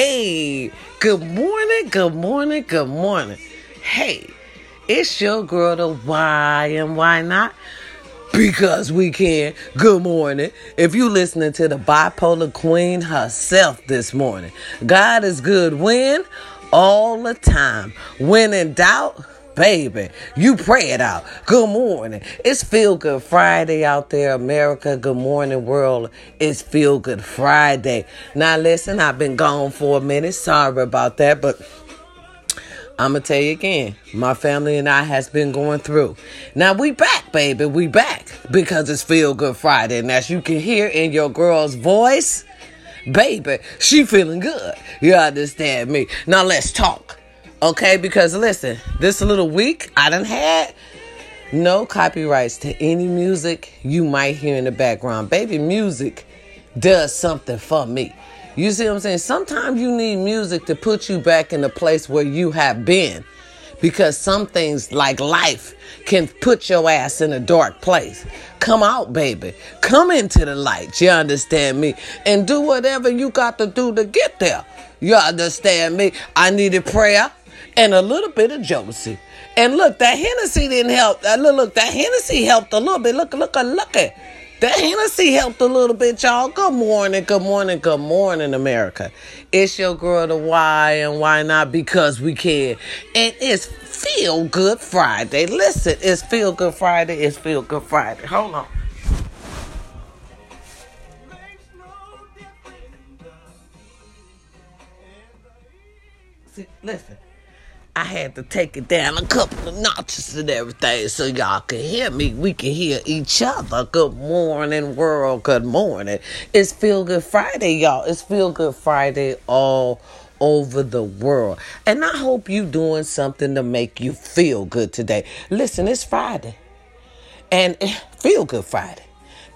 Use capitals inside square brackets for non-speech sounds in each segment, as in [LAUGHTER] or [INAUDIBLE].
Hey, good morning, good morning, good morning. Hey, it's your girl, the why and why not? Because we can. Good morning. If you listening to the bipolar queen herself this morning, God is good when? All the time. When in doubt, baby, you pray it out. Good morning. It's Feel Good Friday out there, America. Good morning, world. It's Feel Good Friday. Now, listen, I've been gone for a minute. Sorry about that, but I'm gonna tell you again, my family and I has been going through. Now we back, baby, we back because it's Feel Good Friday, and as you can hear in your girl's voice, baby, she feeling good. You understand me? Now let's talk, okay? Because listen, this little week I done had no copyrights to any music you might hear in the background. Baby, music does something for me. You see what I'm saying? Sometimes you need music to put you back in the place where you have been. Because some things like life can put your ass in a dark place. Come out, baby. Come into the light. You understand me? And do whatever you got to do to get there. You understand me? I needed prayer and a little bit of jealousy. And look, that Hennessy didn't help. That look, look, that Hennessy helped a little bit. Look, look, uh, look at. That Hennessy helped a little bit, y'all. Good morning, good morning, good morning, America. It's your girl, the why and why not? Because we can. And it's Feel Good Friday. Listen, it's Feel Good Friday. It's Feel Good Friday. Hold on. Listen. I had to take it down a couple of notches and everything so y'all can hear me. We can hear each other. Good morning, world. Good morning. It's Feel Good Friday, y'all. It's Feel Good Friday all over the world. And I hope you doing something to make you feel good today. Listen, it's Friday. And Feel Good Friday.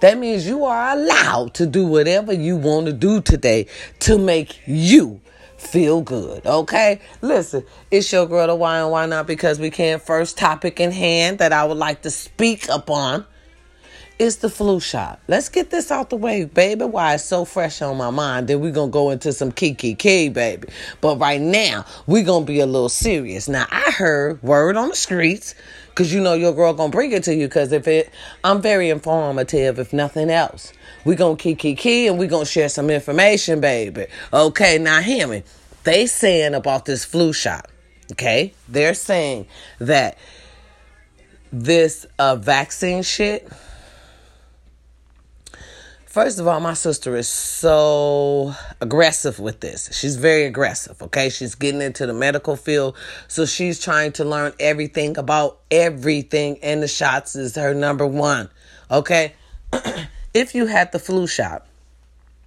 That means you are allowed to do whatever you want to do today to make you feel good. Okay? Listen, it's your girl, the why and why not? Because we can. First topic in hand that I would like to speak upon is the flu shot. Let's get this out the way, baby. Why it's so fresh on my mind. Then we're gonna go into some kiki key, baby. But right now, we're gonna be a little serious. Now, I heard word on the streets, cause you know your girl gonna bring it to you. Cause if it, I'm very informative, if nothing else. we gonna kiki key and we gonna share some information, baby. Okay, now hear me. They saying about this flu shot. Okay, they're saying that this uh, vaccine shit First of all, my sister is so aggressive with this. She's very aggressive, okay? She's getting into the medical field. So she's trying to learn everything about everything, and the shots is her number one, okay? [CLEARS THROAT] if you had the flu shot,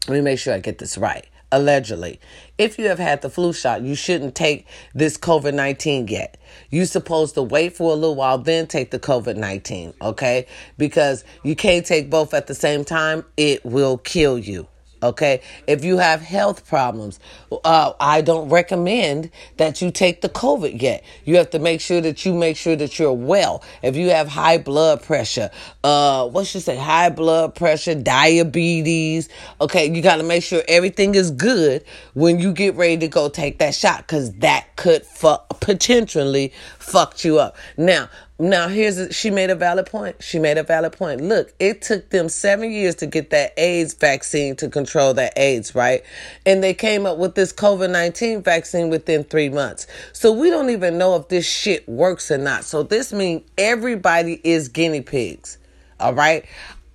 let me make sure I get this right. Allegedly, if you have had the flu shot, you shouldn't take this COVID 19 yet. You're supposed to wait for a little while, then take the COVID 19, okay? Because you can't take both at the same time, it will kill you. Okay. If you have health problems, uh, I don't recommend that you take the COVID yet. You have to make sure that you make sure that you're well. If you have high blood pressure, uh, what should say? High blood pressure, diabetes. Okay. You got to make sure everything is good when you get ready to go take that shot because that could fuck, potentially fuck you up. Now, now here's a, she made a valid point. She made a valid point. Look, it took them seven years to get that AIDS vaccine to control that AIDS, right? And they came up with this COVID nineteen vaccine within three months. So we don't even know if this shit works or not. So this means everybody is guinea pigs. All right.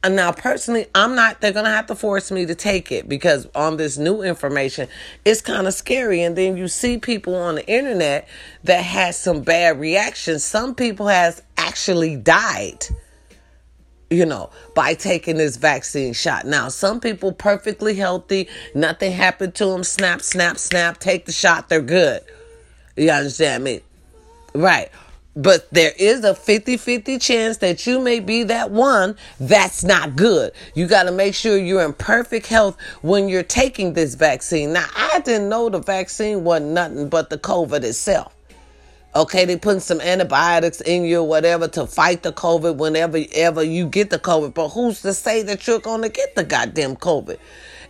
And now, personally, I'm not, they're going to have to force me to take it because on this new information, it's kind of scary. And then you see people on the internet that has some bad reactions. Some people has actually died, you know, by taking this vaccine shot. Now, some people perfectly healthy, nothing happened to them. Snap, snap, snap, take the shot, they're good. You understand me? Right. But there is a 50 50 chance that you may be that one that's not good. You got to make sure you're in perfect health when you're taking this vaccine. Now, I didn't know the vaccine wasn't nothing but the COVID itself. Okay, they putting some antibiotics in you or whatever to fight the COVID whenever ever you get the COVID. But who's to say that you're going to get the goddamn COVID?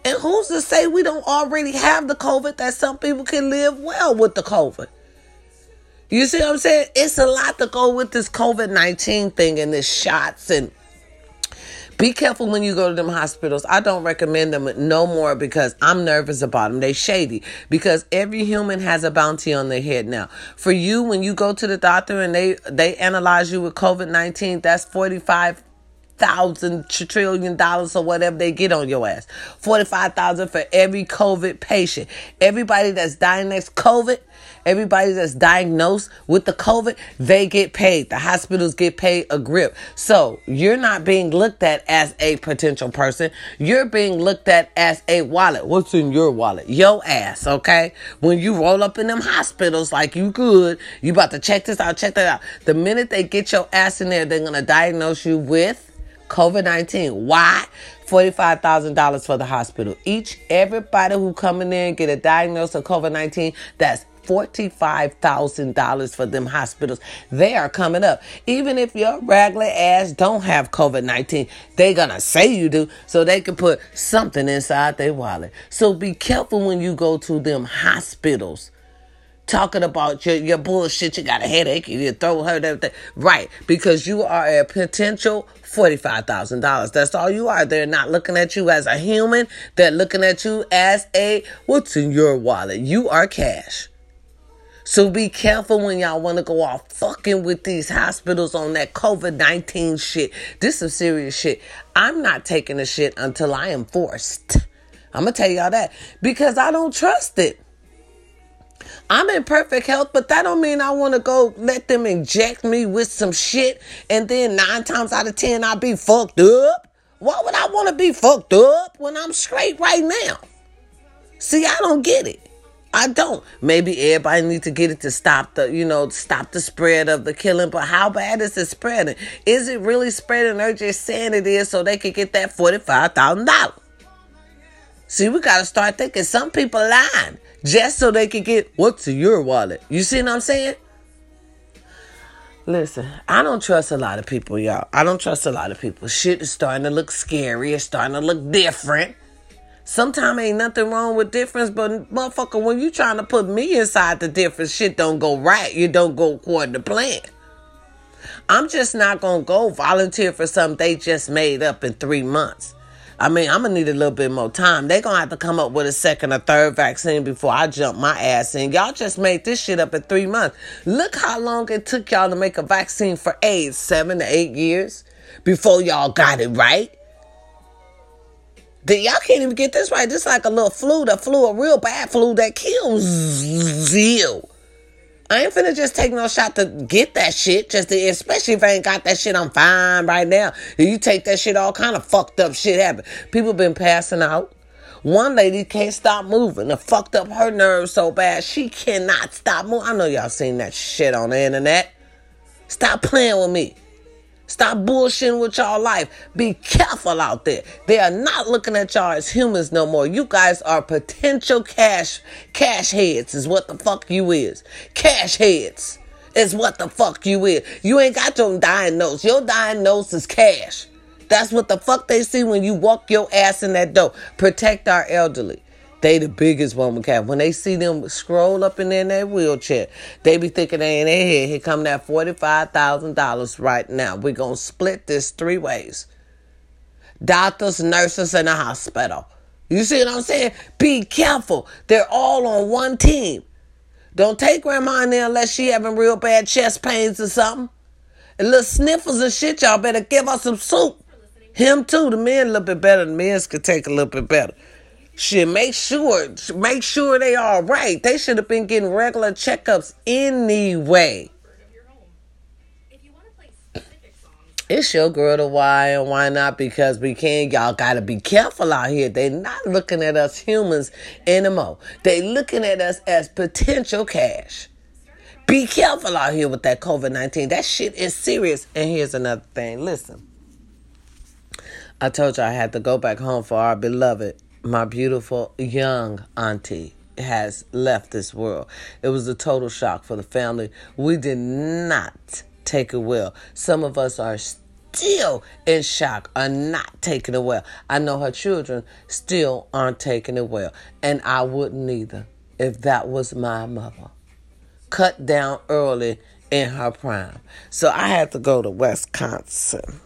And who's to say we don't already have the COVID that some people can live well with the COVID? You see what I'm saying? It's a lot to go with this COVID 19 thing and this shots and be careful when you go to them hospitals. I don't recommend them no more because I'm nervous about them. They shady because every human has a bounty on their head now. For you, when you go to the doctor and they they analyze you with COVID nineteen, that's forty five thousand trillion dollars or whatever they get on your ass. Forty five thousand for every COVID patient. Everybody that's dying next COVID Everybody that's diagnosed with the COVID, they get paid. The hospitals get paid a grip. So you're not being looked at as a potential person. You're being looked at as a wallet. What's in your wallet? Your ass, okay? When you roll up in them hospitals like you good, you about to check this out, check that out. The minute they get your ass in there, they're to diagnose you with COVID 19. Why? $45,000 for the hospital. Each, everybody who come in there and get a diagnosis of COVID 19, that's $45,000 for them hospitals. They are coming up. Even if your regular ass don't have COVID 19, they gonna say you do so they can put something inside their wallet. So be careful when you go to them hospitals talking about your, your bullshit. You got a headache, you throw hurt, everything. Right. Because you are a potential $45,000. That's all you are. They're not looking at you as a human. They're looking at you as a what's in your wallet. You are cash. So be careful when y'all want to go off fucking with these hospitals on that COVID 19 shit. This is serious shit. I'm not taking the shit until I am forced. I'm going to tell y'all that because I don't trust it. I'm in perfect health, but that don't mean I want to go let them inject me with some shit and then nine times out of ten I'll be fucked up. Why would I want to be fucked up when I'm straight right now? See, I don't get it. I don't. Maybe everybody needs to get it to stop the, you know, stop the spread of the killing. But how bad is it spreading? Is it really spreading? They're just saying it is so they can get that forty-five thousand dollars. See, we gotta start thinking some people lying just so they can get what's in your wallet. You see what I'm saying? Listen, I don't trust a lot of people, y'all. I don't trust a lot of people. Shit is starting to look scary. It's starting to look different. Sometimes ain't nothing wrong with difference, but motherfucker, when you trying to put me inside the difference, shit don't go right. You don't go according to plan. I'm just not gonna go volunteer for something they just made up in three months. I mean, I'm gonna need a little bit more time. They gonna have to come up with a second or third vaccine before I jump my ass in. Y'all just made this shit up in three months. Look how long it took y'all to make a vaccine for AIDS, seven to eight years before y'all got it right. Y'all can't even get this right. This like a little flu, the flu, a real bad flu that kills you. I ain't finna just take no shot to get that shit. Just to, especially if I ain't got that shit, I'm fine right now. If you take that shit, all kind of fucked up shit happen. People been passing out. One lady can't stop moving. It fucked up her nerves so bad she cannot stop moving. I know y'all seen that shit on the internet. Stop playing with me. Stop bullshitting with y'all life. Be careful out there. They are not looking at y'all as humans no more. You guys are potential cash cash heads is what the fuck you is. Cash heads is what the fuck you is. You ain't got your diagnosis. Your diagnosis is cash. That's what the fuck they see when you walk your ass in that door. Protect our elderly. They the biggest one we have. When they see them scroll up in there in their wheelchair, they be thinking they in their head, here come that $45,000 right now. We're going to split this three ways. Doctors, nurses, and a hospital. You see what I'm saying? Be careful. They're all on one team. Don't take grandma in there unless she having real bad chest pains or something. And little sniffles and shit, y'all better give her some soup. Him too. The men a little bit better. The men could take a little bit better. Shit, make sure, make sure they all right. They should have been getting regular checkups anyway. It's your girl to why and why not? Because we can. Y'all gotta be careful out here. They not looking at us humans anymore. They looking at us as potential cash. Be careful out here with that COVID 19. That shit is serious. And here's another thing. Listen. I told you I had to go back home for our beloved my beautiful young auntie has left this world. It was a total shock for the family. We did not take it well. Some of us are still in shock, are not taking it well. I know her children still aren't taking it well. And I wouldn't either if that was my mother. Cut down early in her prime. So I had to go to Wisconsin.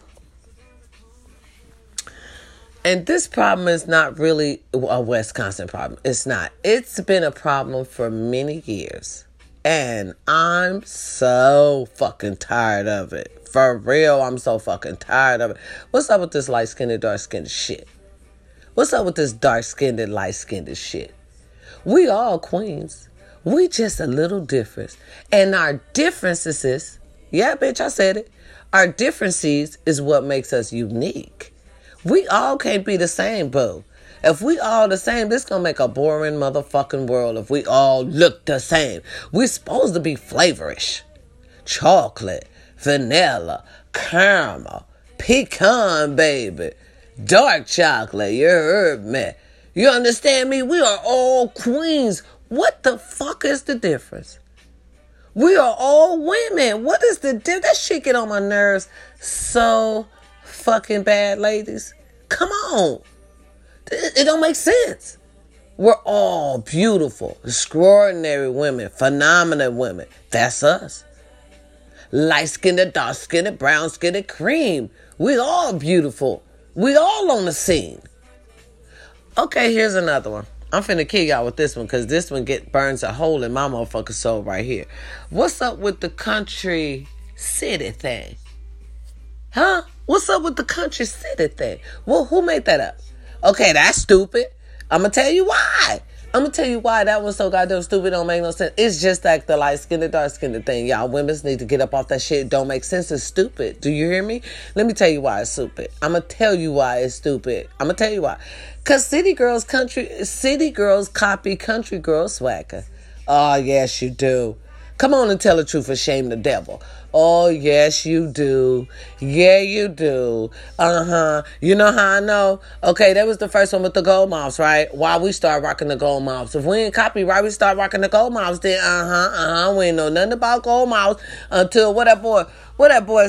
And this problem is not really a Wisconsin problem. It's not. It's been a problem for many years. And I'm so fucking tired of it. For real, I'm so fucking tired of it. What's up with this light skinned, dark skinned shit? What's up with this dark skinned, and light skinned shit? We all queens. We just a little different. And our differences is, yeah, bitch, I said it. Our differences is what makes us unique. We all can't be the same, boo. If we all the same, this gonna make a boring motherfucking world if we all look the same. We're supposed to be flavorish. Chocolate, vanilla, caramel, pecan, baby, dark chocolate, you heard me. You understand me? We are all queens. What the fuck is the difference? We are all women. What is the difference? That shit get on my nerves so fucking bad, ladies. Come on. It, don't make sense. We're all beautiful, extraordinary women, phenomenal women. That's us. Light skinned, dark skinned, brown skinned, cream. We all beautiful. We all on the scene. Okay, here's another one. I'm finna kill y'all with this one because this one get burns a hole in my motherfucking soul right here. What's up with the country city thing? Huh? What's up with the country city thing? Well, who made that up? Okay, that's stupid. I'm gonna tell you why. I'm gonna tell you why that was so goddamn stupid. Don't make no sense. It's just like the light skinned, dark skinned thing. Y'all women need to get up off that shit. Don't make sense. It's stupid. Do you hear me? Let me tell you why it's stupid. I'm gonna tell you why it's stupid. I'm gonna tell you why. Cause city girls, country, city girls copy country girls swagger. Oh yes, you do. Come on and tell the truth and shame the devil. Oh, yes, you do. Yeah, you do. Uh huh. You know how I know? Okay, that was the first one with the gold mouths, right? Why we start rocking the gold mouths. If we ain't copyright, we start rocking the gold mouths, then uh huh, uh huh. We ain't know nothing about gold mouths until what that boy, what that boy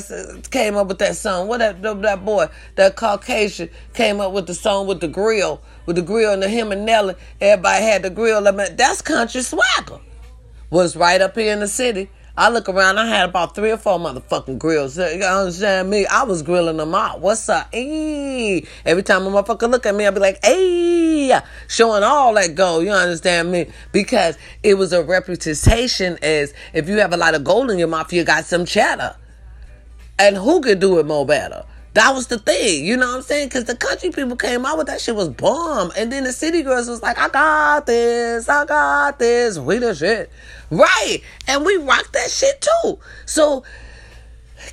came up with that song. What that, that boy, that Caucasian came up with the song with the grill, with the grill and the him and Nelly. Everybody had the grill. I mean, that's country swagger was right up here in the city. I look around, I had about three or four motherfucking grills. You understand me? I was grilling them out. What's up? Hey. Every time a motherfucker look at me, I'd be like, hey, showing all that gold. You understand me? Because it was a reputation as if you have a lot of gold in your mouth, you got some cheddar. And who could do it more better? That was the thing, you know what I'm saying? Because the country people came out with that shit was bomb. And then the city girls was like, I got this, I got this. We the shit. Right. And we rocked that shit too. So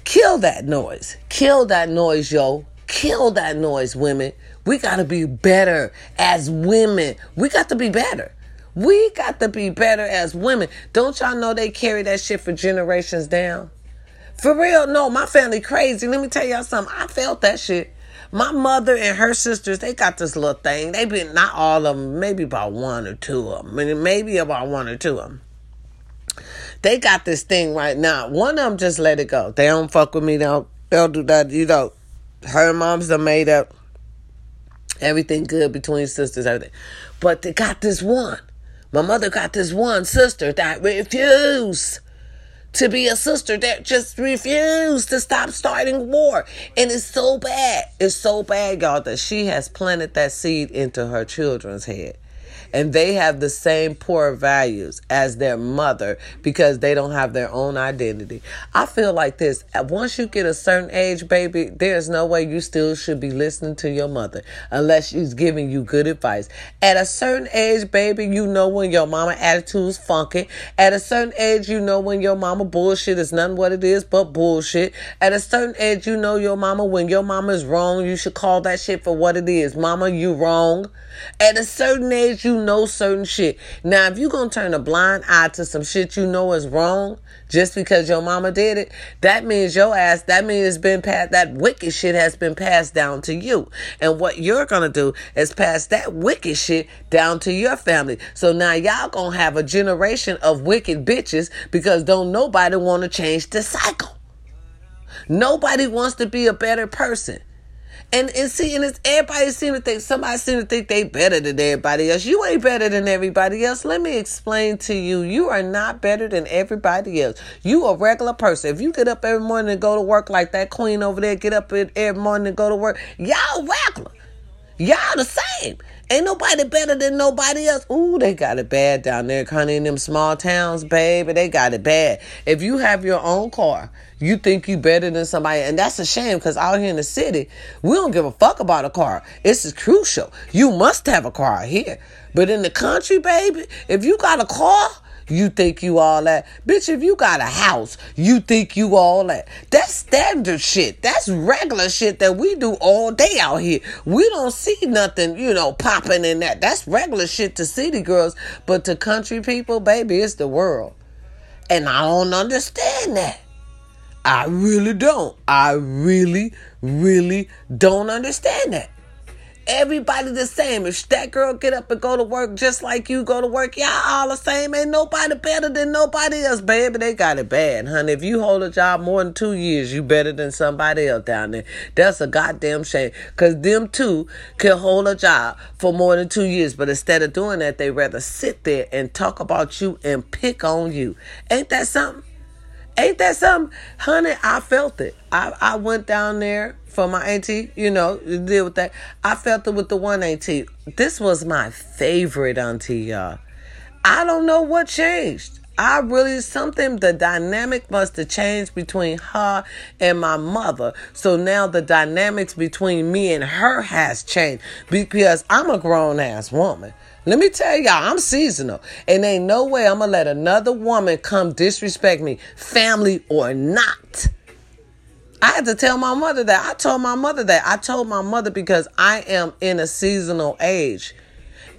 kill that noise. Kill that noise, yo. Kill that noise, women. We got to be better as women. We got to be better. We got to be better as women. Don't y'all know they carry that shit for generations down? For real, no, my family crazy. Let me tell y'all something. I felt that shit. My mother and her sisters, they got this little thing. They been not all of them, maybe about one or two of them. Maybe about one or two of them. They got this thing right now. One of them just let it go. They don't fuck with me. They don't, they don't do that. You know, her mom's done made up. Everything good between sisters, everything. But they got this one. My mother got this one sister that refused to be a sister that just refused to stop starting war. And it's so bad. It's so bad, y'all, that she has planted that seed into her children's head and they have the same poor values as their mother because they don't have their own identity. I feel like this once you get a certain age, baby, there's no way you still should be listening to your mother unless she's giving you good advice. At a certain age, baby, you know when your mama attitude's funky. At a certain age, you know when your mama bullshit is nothing what it is but bullshit. At a certain age, you know your mama when your mama is wrong, you should call that shit for what it is. Mama, you wrong. At a certain age, you know certain shit. Now, if you gonna turn a blind eye to some shit you know is wrong just because your mama did it, that means your ass, that means it's been passed, that wicked shit has been passed down to you. And what you're gonna do is pass that wicked shit down to your family. So now y'all gonna have a generation of wicked bitches because don't nobody wanna change the cycle. Nobody wants to be a better person. And and see, and it's everybody seem to think somebody seem to think they better than everybody else. You ain't better than everybody else. Let me explain to you. You are not better than everybody else. You a regular person. If you get up every morning and go to work like that queen over there, get up every morning and go to work, y'all regular. Y'all the same. Ain't nobody better than nobody else. Ooh, they got it bad down there, honey, in them small towns, baby. They got it bad. If you have your own car, you think you better than somebody, and that's a shame because out here in the city, we don't give a fuck about a car. This is crucial. You must have a car here. But in the country, baby, if you got a car, you think you all that. Bitch, if you got a house, you think you all that. That's standard shit. That's regular shit that we do all day out here. We don't see nothing, you know, popping in that. That's regular shit to city girls. But to country people, baby, it's the world. And I don't understand that. I really don't. I really, really don't understand that. Everybody the same. If that girl get up and go to work just like you go to work, y'all all the same. Ain't nobody better than nobody else, baby. They got it bad, honey. If you hold a job more than two years, you better than somebody else down there. That's a goddamn shame. Cause them two can hold a job for more than two years, but instead of doing that, they rather sit there and talk about you and pick on you. Ain't that something? Ain't that something? Honey, I felt it. I, I went down there for my auntie, you know, deal with that. I felt it with the one auntie. This was my favorite auntie, y'all. I don't know what changed. I really something the dynamic must have changed between her and my mother. So now the dynamics between me and her has changed because I'm a grown ass woman. Let me tell y'all, I'm seasonal. And ain't no way I'm gonna let another woman come disrespect me, family or not. I had to tell my mother that. I told my mother that. I told my mother because I am in a seasonal age.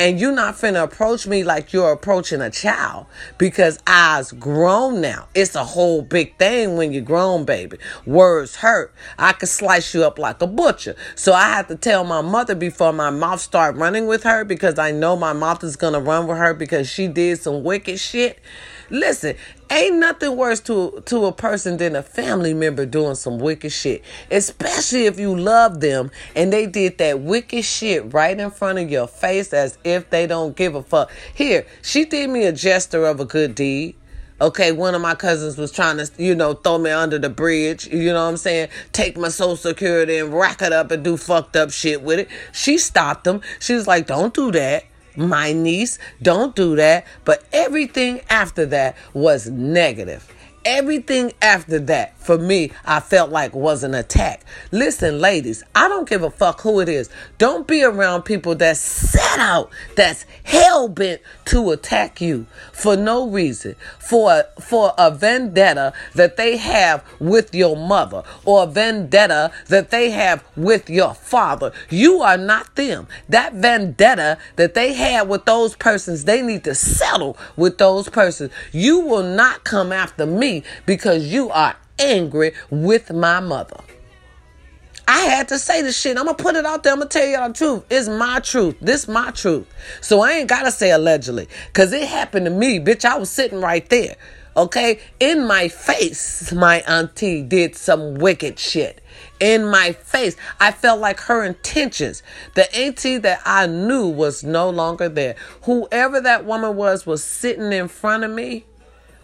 And you're not finna approach me like you're approaching a child because I's grown now. It's a whole big thing when you're grown, baby. Words hurt. I could slice you up like a butcher. So I had to tell my mother before my mouth start running with her because I know my mouth is gonna run with her because she did some wicked shit. Listen, ain't nothing worse to to a person than a family member doing some wicked shit. Especially if you love them and they did that wicked shit right in front of your face as if they don't give a fuck. Here, she did me a gesture of a good deed. Okay, one of my cousins was trying to, you know, throw me under the bridge, you know what I'm saying? Take my social security and rack it up and do fucked up shit with it. She stopped them. She was like, don't do that my niece, don't do that. But everything after that was negative. Everything after that, for me, I felt like was an attack. Listen, ladies, I don't give a fuck who it is. Don't be around people that set out, that's hell bent to attack you for no reason, for for a vendetta that they have with your mother or a vendetta that they have with your father. You are not them. That vendetta that they have with those persons, they need to settle with those persons. You will not come after me because you are angry with my mother. I had to say this shit. I'm gonna put it out there. I'm gonna tell y'all the truth. It's my truth. This my truth. So I ain't gotta say allegedly. Cause it happened to me, bitch. I was sitting right there. Okay? In my face, my auntie did some wicked shit. In my face. I felt like her intentions. The auntie that I knew was no longer there. Whoever that woman was was sitting in front of me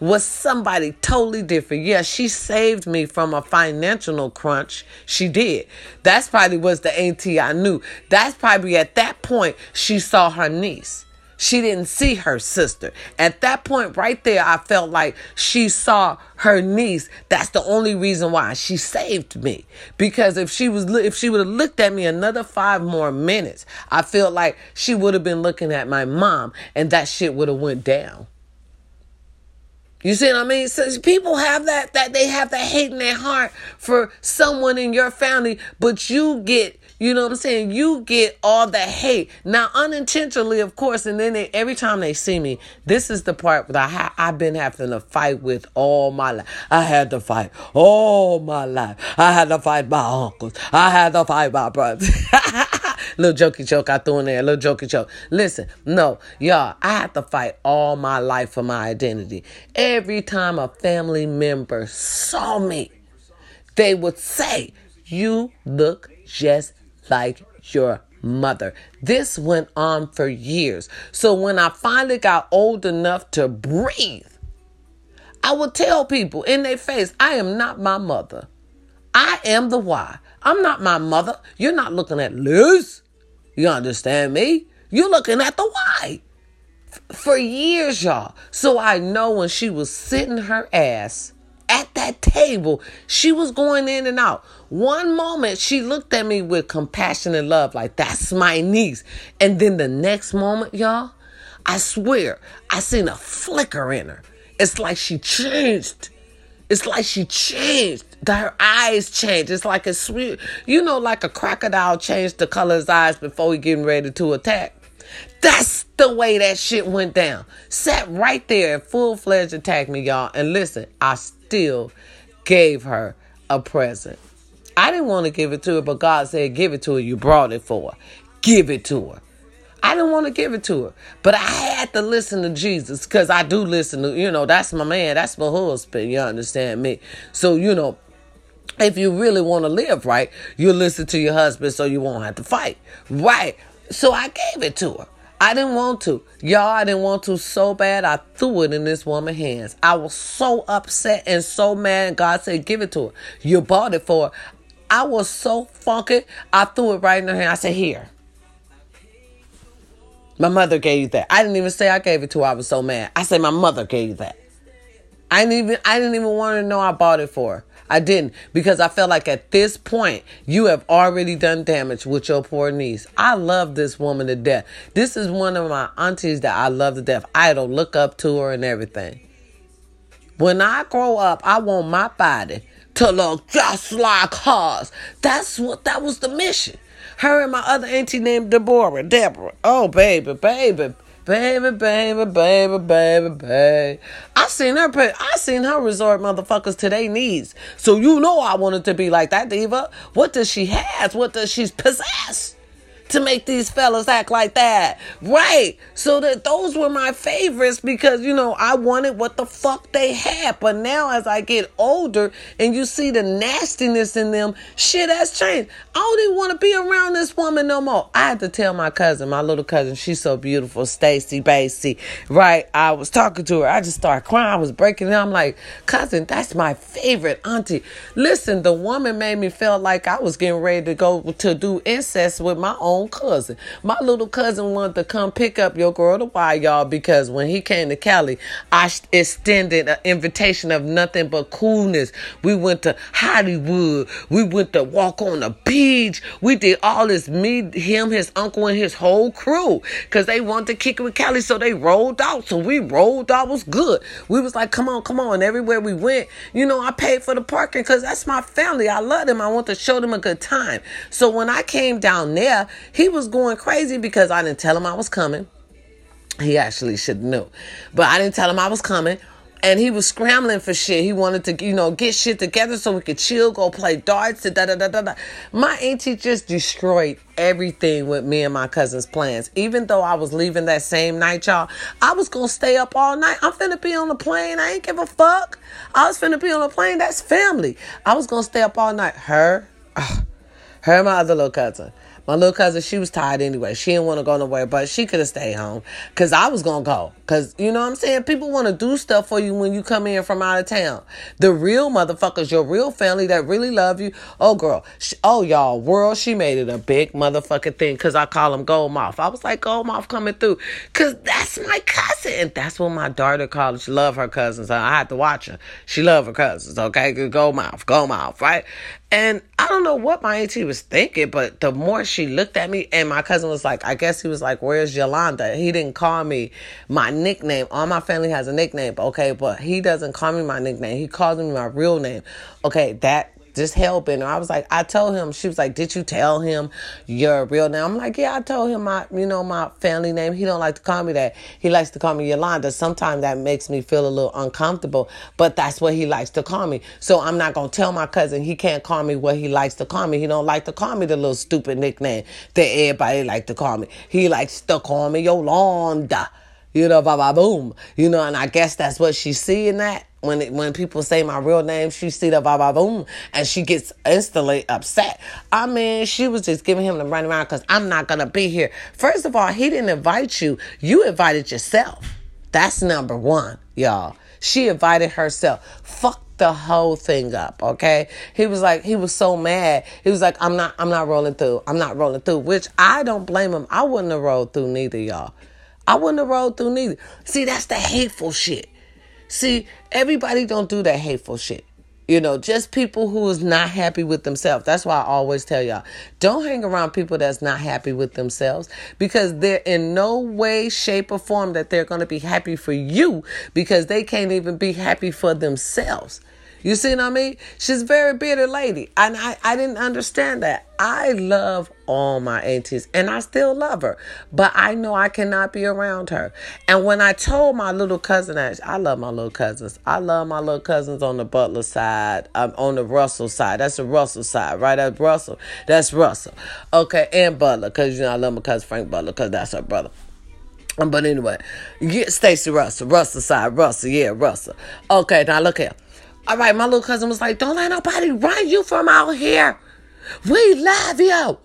was somebody totally different. Yeah, she saved me from a financial crunch. She did. That's probably was the auntie I knew. That's probably at that point she saw her niece. She didn't see her sister. At that point right there, I felt like she saw her niece. That's the only reason why she saved me. Because if she was, if she would have looked at me another five more minutes, I felt like she would have been looking at my mom and that shit would have went down. You see what I mean? So people have that that they have that hate in their heart for someone in your family, but you get, you know what I'm saying? You get all the hate now unintentionally, of course. And then they, every time they see me, this is the part that I ha- I've been having to fight with all my life. I had to fight all my life. I had to fight my uncles. I had to fight my brothers. [LAUGHS] little jokey joke I threw in there, little jokey joke. Listen, no, y'all, I had to fight all my life for my identity. Every time a family member saw me, they would say, You look just like your mother. This went on for years. So when I finally got old enough to breathe, I would tell people in their face, I am not my mother. I am the why. I'm not my mother. You're not looking at Liz. You understand me? You're looking at the why. For years, y'all. So I know when she was sitting her ass at that table, she was going in and out. One moment, she looked at me with compassion and love, like, that's my niece. And then the next moment, y'all, I swear, I seen a flicker in her. It's like she changed. It's like she changed. Her eyes change. It's like a sweet, you know, like a crocodile changed the color of his eyes before he getting ready to attack. That's the way that shit went down. Sat right there and full fledged attacked me, y'all. And listen, I still gave her a present. I didn't want to give it to her, but God said, Give it to her. You brought it for her. Give it to her. I didn't want to give it to her, but I had to listen to Jesus because I do listen to, you know, that's my man, that's my husband. You understand me? So, you know, if you really want to live right, you listen to your husband so you won't have to fight. Right. So I gave it to her. I didn't want to. Y'all, I didn't want to so bad. I threw it in this woman's hands. I was so upset and so mad. God said, Give it to her. You bought it for her. I was so funky. I threw it right in her hand. I said, Here. My mother gave you that. I didn't even say I gave it to her. I was so mad. I said my mother gave you that. I didn't even I didn't even want to know I bought it for. I didn't because I felt like at this point you have already done damage with your poor niece. I love this woman to death. This is one of my aunties that I love to death. I don't look up to her and everything. When I grow up, I want my body to look just like hers. That's what that was the mission. Her and my other auntie named Deborah. Deborah. Oh, baby, baby. Baby, baby, baby, baby, baby. I seen her put, I seen her resort motherfuckers to their knees. So you know I wanted to be like that diva. What does she has? What does she possess? To make these fellas act like that. Right. So that those were my favorites because, you know, I wanted what the fuck they had. But now as I get older and you see the nastiness in them, shit has changed. I don't even want to be around this woman no more. I had to tell my cousin, my little cousin, she's so beautiful, Stacy Basie. Right. I was talking to her. I just started crying. I was breaking down. I'm like, cousin, that's my favorite auntie. Listen, the woman made me feel like I was getting ready to go to do incest with my own own cousin. My little cousin wanted to come pick up your girl to why y'all because when he came to Cali, I extended an invitation of nothing but coolness. We went to Hollywood. We went to walk on the beach. We did all this. Me, him, his uncle, and his whole crew because they wanted to kick it with Cali, so they rolled out. So we rolled out. Was good. We was like, come on, come on. And everywhere we went, you know, I paid for the parking because that's my family. I love them. I want to show them a good time. So when I came down there, he was going crazy because I didn't tell him I was coming. He actually should know. But I didn't tell him I was coming. And he was scrambling for shit. He wanted to, you know, get shit together so we could chill, go play darts, da da da da da. My auntie just destroyed everything with me and my cousin's plans. Even though I was leaving that same night, y'all, I was gonna stay up all night. I'm finna be on the plane. I ain't give a fuck. I was finna be on the plane. That's family. I was gonna stay up all night. Her, [SIGHS] her and my other little cousin. My little cousin, she was tired anyway. She didn't want to go nowhere, but she could have stayed home because I was going to go. Because, you know what I'm saying? People want to do stuff for you when you come in from out of town. The real motherfuckers, your real family that really love you. Oh, girl. She, oh, y'all, world, she made it a big motherfucking thing because I call him Gold Mouth. I was like, Gold Mouth coming through because that's my cousin. And that's what my daughter called. She love her cousins. I had to watch her. She love her cousins, okay? Gold Mouth, Gold Mouth, right? And I don't know what my auntie was thinking, but the more she looked at me, and my cousin was like, I guess he was like, Where's Yolanda? He didn't call me my nickname. All my family has a nickname, okay, but he doesn't call me my nickname. He calls me my real name. Okay, that just helping. I was like, I told him, she was like, Did you tell him your real name? I'm like, Yeah, I told him my, you know, my family name. He don't like to call me that. He likes to call me Yolanda. Sometimes that makes me feel a little uncomfortable, but that's what he likes to call me. So I'm not gonna tell my cousin he can't call me what he likes to call me. He don't like to call me the little stupid nickname that everybody like to call me. He likes to call me Yolanda you know, ba ba boom, you know, and I guess that's what she's seeing that. When it, when people say my real name, she see the ba ba boom and she gets instantly upset. I mean, she was just giving him the run around because I'm not gonna be here. First of all, he didn't invite you. You invited yourself. That's number one, y'all. She invited herself. Fuck the whole thing up, okay? He was like, he was so mad. He was like, I'm not, I'm not rolling through. I'm not rolling through, which I don't blame him. I wouldn't have rolled through neither, y'all. I wouldn't have rolled through neither. See, that's the hateful shit. See, everybody don't do that hateful shit. You know, just people who is not happy with themselves. That's why I always tell y'all, don't hang around people that's not happy with themselves because they're in no way, shape, or form that they're going to be happy for you because they can't even be happy for themselves. You see what I mean? She's a very bitter lady. And I, I didn't understand that. I love all my aunties and I still love her. But I know I cannot be around her. And when I told my little cousin, I love my little cousins. I love my little cousins on the Butler side, um, on the Russell side. That's the Russell side, right? That's Russell. That's Russell. Okay, and Butler, because you know I love my cousin Frank Butler, because that's her brother. But anyway, get Stacy Russell, Russell side, Russell, yeah, Russell. Okay, now look here. All right, my little cousin was like, don't let nobody run you from out here. We love you.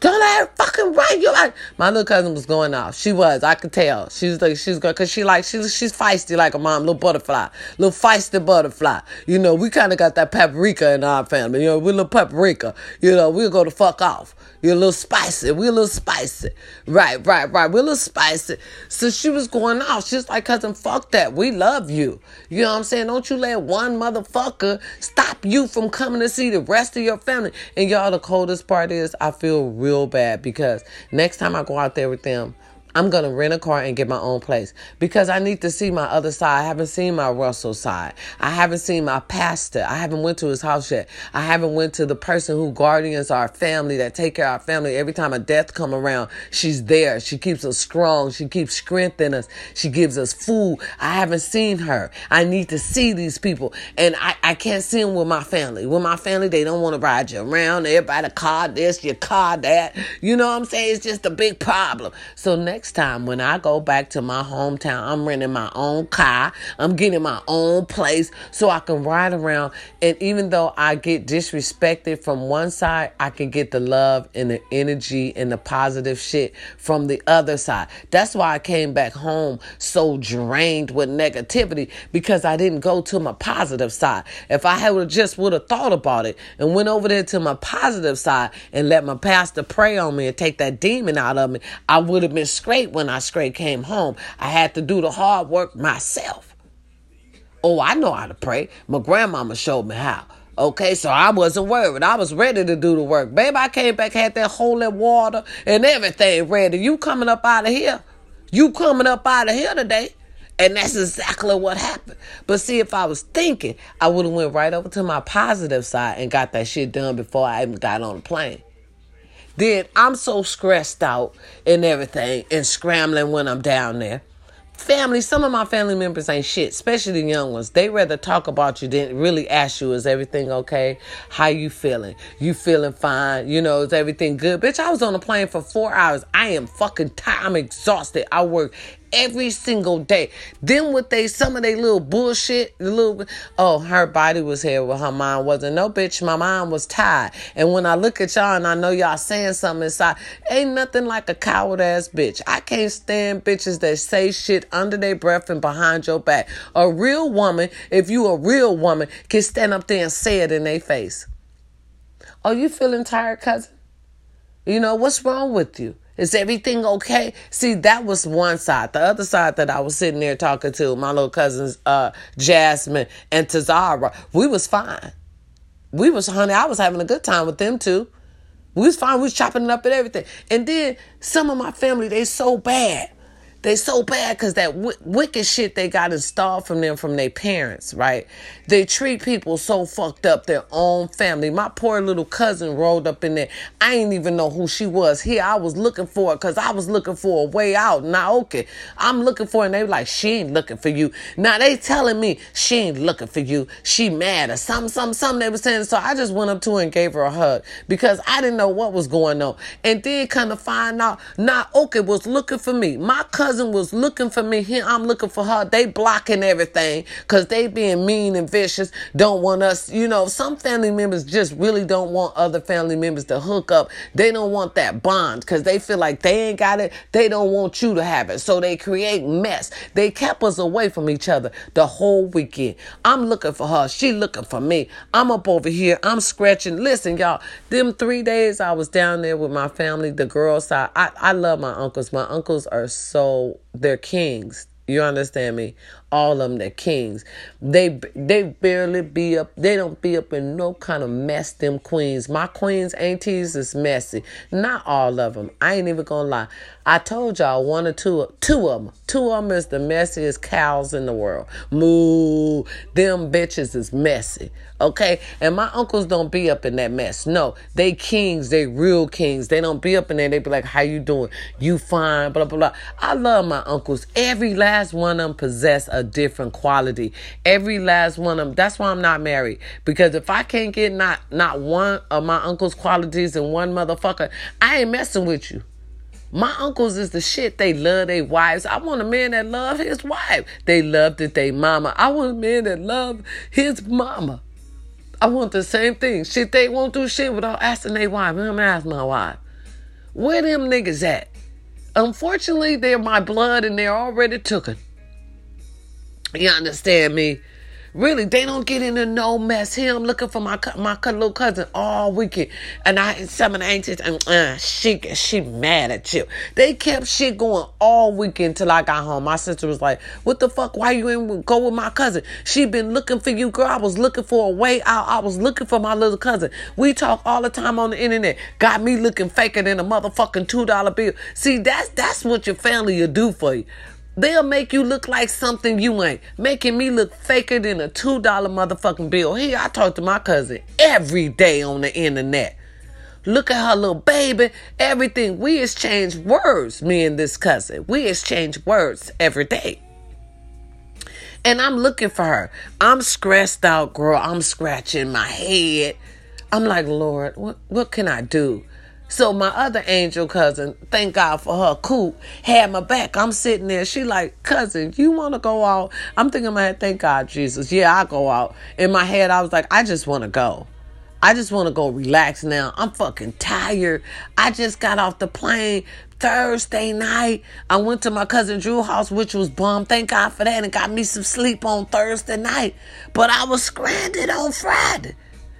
Don't let her fucking run you out. My little cousin was going off. She was. I could tell. She was like, she's going, cause she like, she's, she's feisty like a mom, little butterfly, little feisty butterfly. You know, we kind of got that paprika in our family. You know, we little paprika. You know, we'll go to fuck off. You're a little spicy. We're a little spicy. Right, right, right. We're a little spicy. So she was going off. She's like, cousin, fuck that. We love you. You know what I'm saying? Don't you let one motherfucker stop you from coming to see the rest of your family. And y'all, the coldest part is I feel real bad because next time I go out there with them, I'm gonna rent a car and get my own place because I need to see my other side. I haven't seen my Russell side. I haven't seen my pastor. I haven't went to his house yet. I haven't went to the person who guardians our family that take care of our family. Every time a death come around, she's there. She keeps us strong. She keeps strengthening us. She gives us food. I haven't seen her. I need to see these people, and I, I can't see them with my family. With my family, they don't want to ride you around. Everybody car this, your car that. You know what I'm saying? It's just a big problem. So next next time when I go back to my hometown, I'm renting my own car. I'm getting my own place so I can ride around. And even though I get disrespected from one side, I can get the love and the energy and the positive shit from the other side. That's why I came back home so drained with negativity because I didn't go to my positive side. If I had just would have thought about it and went over there to my positive side and let my pastor pray on me and take that demon out of me, I would have been when I straight came home. I had to do the hard work myself. Oh, I know how to pray. My grandmama showed me how. Okay, so I wasn't worried. I was ready to do the work. Baby, I came back, had that holy water and everything ready. You coming up out of here. You coming up out of here today. And that's exactly what happened. But see, if I was thinking, I would have went right over to my positive side and got that shit done before I even got on the plane. Then I'm so stressed out and everything and scrambling when I'm down there. Family, some of my family members ain't shit, especially the young ones. They rather talk about you than really ask you, is everything okay? How you feeling? You feeling fine? You know, is everything good? Bitch, I was on a plane for four hours. I am fucking tired. I'm exhausted. I work every single day. Then with they some of they little bullshit, the little oh her body was here, but her mind wasn't. No bitch, my mind was tired. And when I look at y'all and I know y'all saying something inside, ain't nothing like a coward ass bitch. I can't stand bitches that say shit under their breath and behind your back. A real woman, if you a real woman, can stand up there and say it in their face. Are you feeling tired, cousin? You know, what's wrong with you? Is everything okay? See, that was one side. The other side that I was sitting there talking to my little cousins, uh, Jasmine and Tazara, we was fine. We was, honey, I was having a good time with them too. We was fine. We was chopping it up and everything. And then some of my family, they so bad. They so bad because that w- wicked shit they got installed from them from their parents, right? They treat people so fucked up, their own family. My poor little cousin rolled up in there. I ain't even know who she was. Here I was looking for her because I was looking for a way out. Now, okay, I'm looking for her and they like, she ain't looking for you. Now they telling me she ain't looking for you. She mad or something, something, something they were saying. So I just went up to her and gave her a hug because I didn't know what was going on. And then kind of find out, now okay was looking for me. My cousin cousin was looking for me. Here I'm looking for her. They blocking everything because they being mean and vicious. Don't want us, you know, some family members just really don't want other family members to hook up. They don't want that bond because they feel like they ain't got it. They don't want you to have it. So they create mess. They kept us away from each other the whole weekend. I'm looking for her. She looking for me. I'm up over here. I'm scratching. Listen, y'all, them three days I was down there with my family, the girls side, I, I love my uncles. My uncles are so, they're kings. You understand me? All of them, they're kings. They they barely be up. They don't be up in no kind of mess. Them queens, my queens, aunties is messy. Not all of them. I ain't even gonna lie. I told y'all one or two, two of them. Two of them is the messiest cows in the world. Moo, them bitches is messy. Okay, and my uncles don't be up in that mess. No, they kings. They real kings. They don't be up in there. They be like, "How you doing? You fine?" Blah blah blah. I love my uncles. Every last one of them possess a different quality. Every last one of them. That's why I'm not married. Because if I can't get not not one of my uncle's qualities in one motherfucker, I ain't messing with you. My uncles is the shit. They love their wives. I want a man that love his wife. They love it they mama. I want a man that love his mama. I want the same thing. Shit, they won't do shit without asking their wife. I'm gonna ask my wife. Where them niggas at? Unfortunately, they're my blood and they're already tooken. You understand me? Really, they don't get into no mess. Here, I'm looking for my my little cousin all weekend, and I the aunties and uh, she she mad at you. They kept shit going all weekend till I got home. My sister was like, "What the fuck? Why you ain't go with my cousin? She been looking for you, girl. I was looking for a way out. I was looking for my little cousin. We talk all the time on the internet. Got me looking faker than a motherfucking two dollar bill. See, that's that's what your family will do for you. They'll make you look like something you ain't. Making me look faker than a $2 motherfucking bill. Here, I talk to my cousin every day on the internet. Look at her little baby. Everything. We exchange words, me and this cousin. We exchange words every day. And I'm looking for her. I'm stressed out, girl. I'm scratching my head. I'm like, Lord, what, what can I do? So my other angel cousin, thank God for her, cool, had my back. I'm sitting there. She like, cousin, you want to go out? I'm thinking in my thank God, Jesus. Yeah, I go out. In my head, I was like, I just want to go. I just want to go relax now. I'm fucking tired. I just got off the plane Thursday night. I went to my cousin Drew's house, which was bum. Thank God for that, and got me some sleep on Thursday night. But I was stranded on Friday,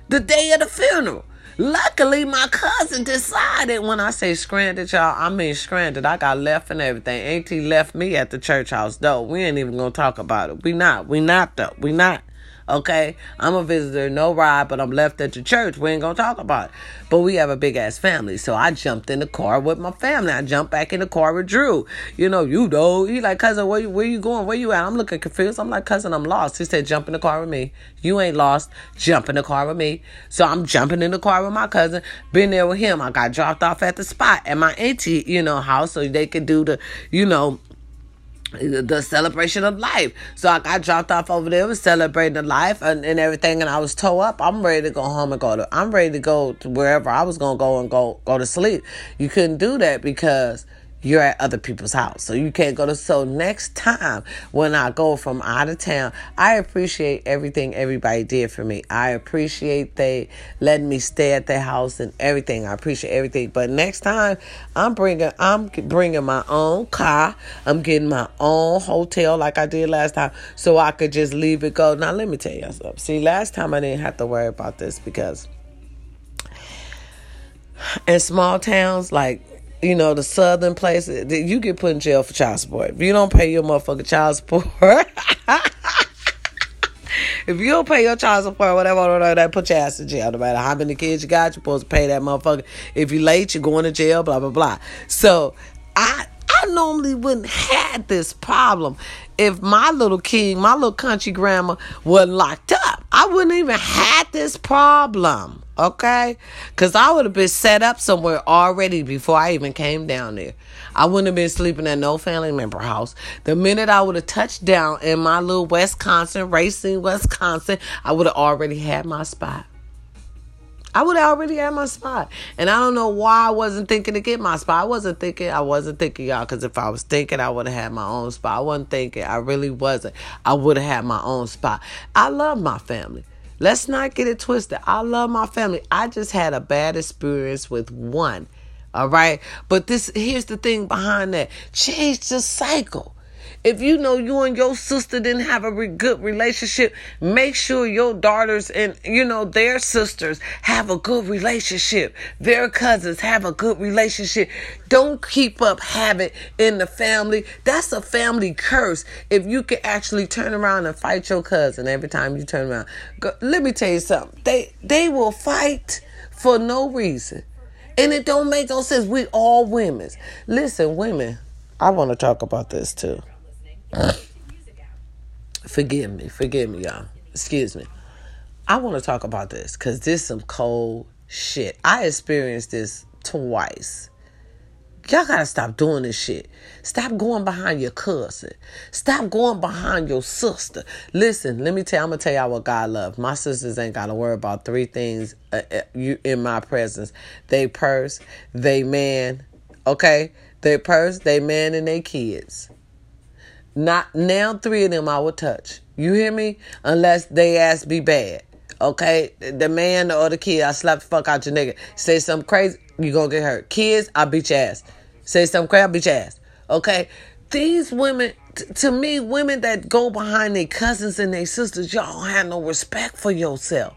the day of the funeral. Luckily, my cousin decided when I say stranded, y'all, I mean stranded. I got left and everything. Auntie left me at the church house, though. We ain't even gonna talk about it. We not. We not, though. We not. Okay, I'm a visitor, no ride, but I'm left at the church. We ain't gonna talk about it. But we have a big ass family, so I jumped in the car with my family. I jumped back in the car with Drew. You know, you know, he like cousin, where you where you going? Where you at? I'm looking confused. I'm like cousin, I'm lost. He said, jump in the car with me. You ain't lost. Jump in the car with me. So I'm jumping in the car with my cousin. Been there with him. I got dropped off at the spot at my auntie, you know, house so they could do the, you know the celebration of life. So I got dropped off over there, was celebrating the life and, and everything, and I was towed up. I'm ready to go home and go to. I'm ready to go to wherever I was gonna go and go go to sleep. You couldn't do that because you're at other people's house. So you can't go to. So next time when I go from out of town, I appreciate everything everybody did for me. I appreciate they letting me stay at their house and everything. I appreciate everything. But next time I'm bringing, I'm bringing my own car. I'm getting my own hotel like I did last time so I could just leave it go. Now let me tell you something. See, last time I didn't have to worry about this because in small towns like you know, the southern places, you get put in jail for child support. If you don't pay your motherfucking child support, [LAUGHS] if you don't pay your child support, whatever, whatever, they put your ass in jail. No matter how many kids you got, you're supposed to pay that motherfucker. If you're late, you're going to jail, blah, blah, blah. So I I normally wouldn't have this problem if my little king, my little country grandma wasn't locked up. I wouldn't even have this problem. Okay? Because I would have been set up somewhere already before I even came down there. I wouldn't have been sleeping at no family member house. The minute I would have touched down in my little Wisconsin, Racine, Wisconsin, I would have already had my spot. I would have already had my spot. And I don't know why I wasn't thinking to get my spot. I wasn't thinking, I wasn't thinking, y'all, because if I was thinking, I would have had my own spot. I wasn't thinking, I really wasn't. I would have had my own spot. I love my family. Let's not get it twisted. I love my family. I just had a bad experience with one. All right. But this, here's the thing behind that change the cycle. If you know you and your sister didn't have a re- good relationship, make sure your daughters and, you know, their sisters have a good relationship. Their cousins have a good relationship. Don't keep up habit in the family. That's a family curse. If you can actually turn around and fight your cousin every time you turn around. Go, let me tell you something. They, they will fight for no reason. And it don't make no sense. We all women. Listen, women, I want to talk about this too. Forgive me, forgive me, y'all. Excuse me. I want to talk about this because this is some cold shit. I experienced this twice. Y'all gotta stop doing this shit. Stop going behind your cousin. Stop going behind your sister. Listen, let me tell I'm gonna tell y'all what God loves. My sisters ain't gotta worry about three things uh, uh, you in my presence. They purse, they man, okay? They purse, they man, and they kids. Not now three of them I would touch. You hear me? Unless they ass be bad. Okay? The man or the kid, I slap the fuck out your nigga. Say something crazy, you gonna get hurt. Kids, I beat your ass. Say something crazy, I beat your ass. Okay? These women, t- to me, women that go behind their cousins and their sisters, y'all have no respect for yourself.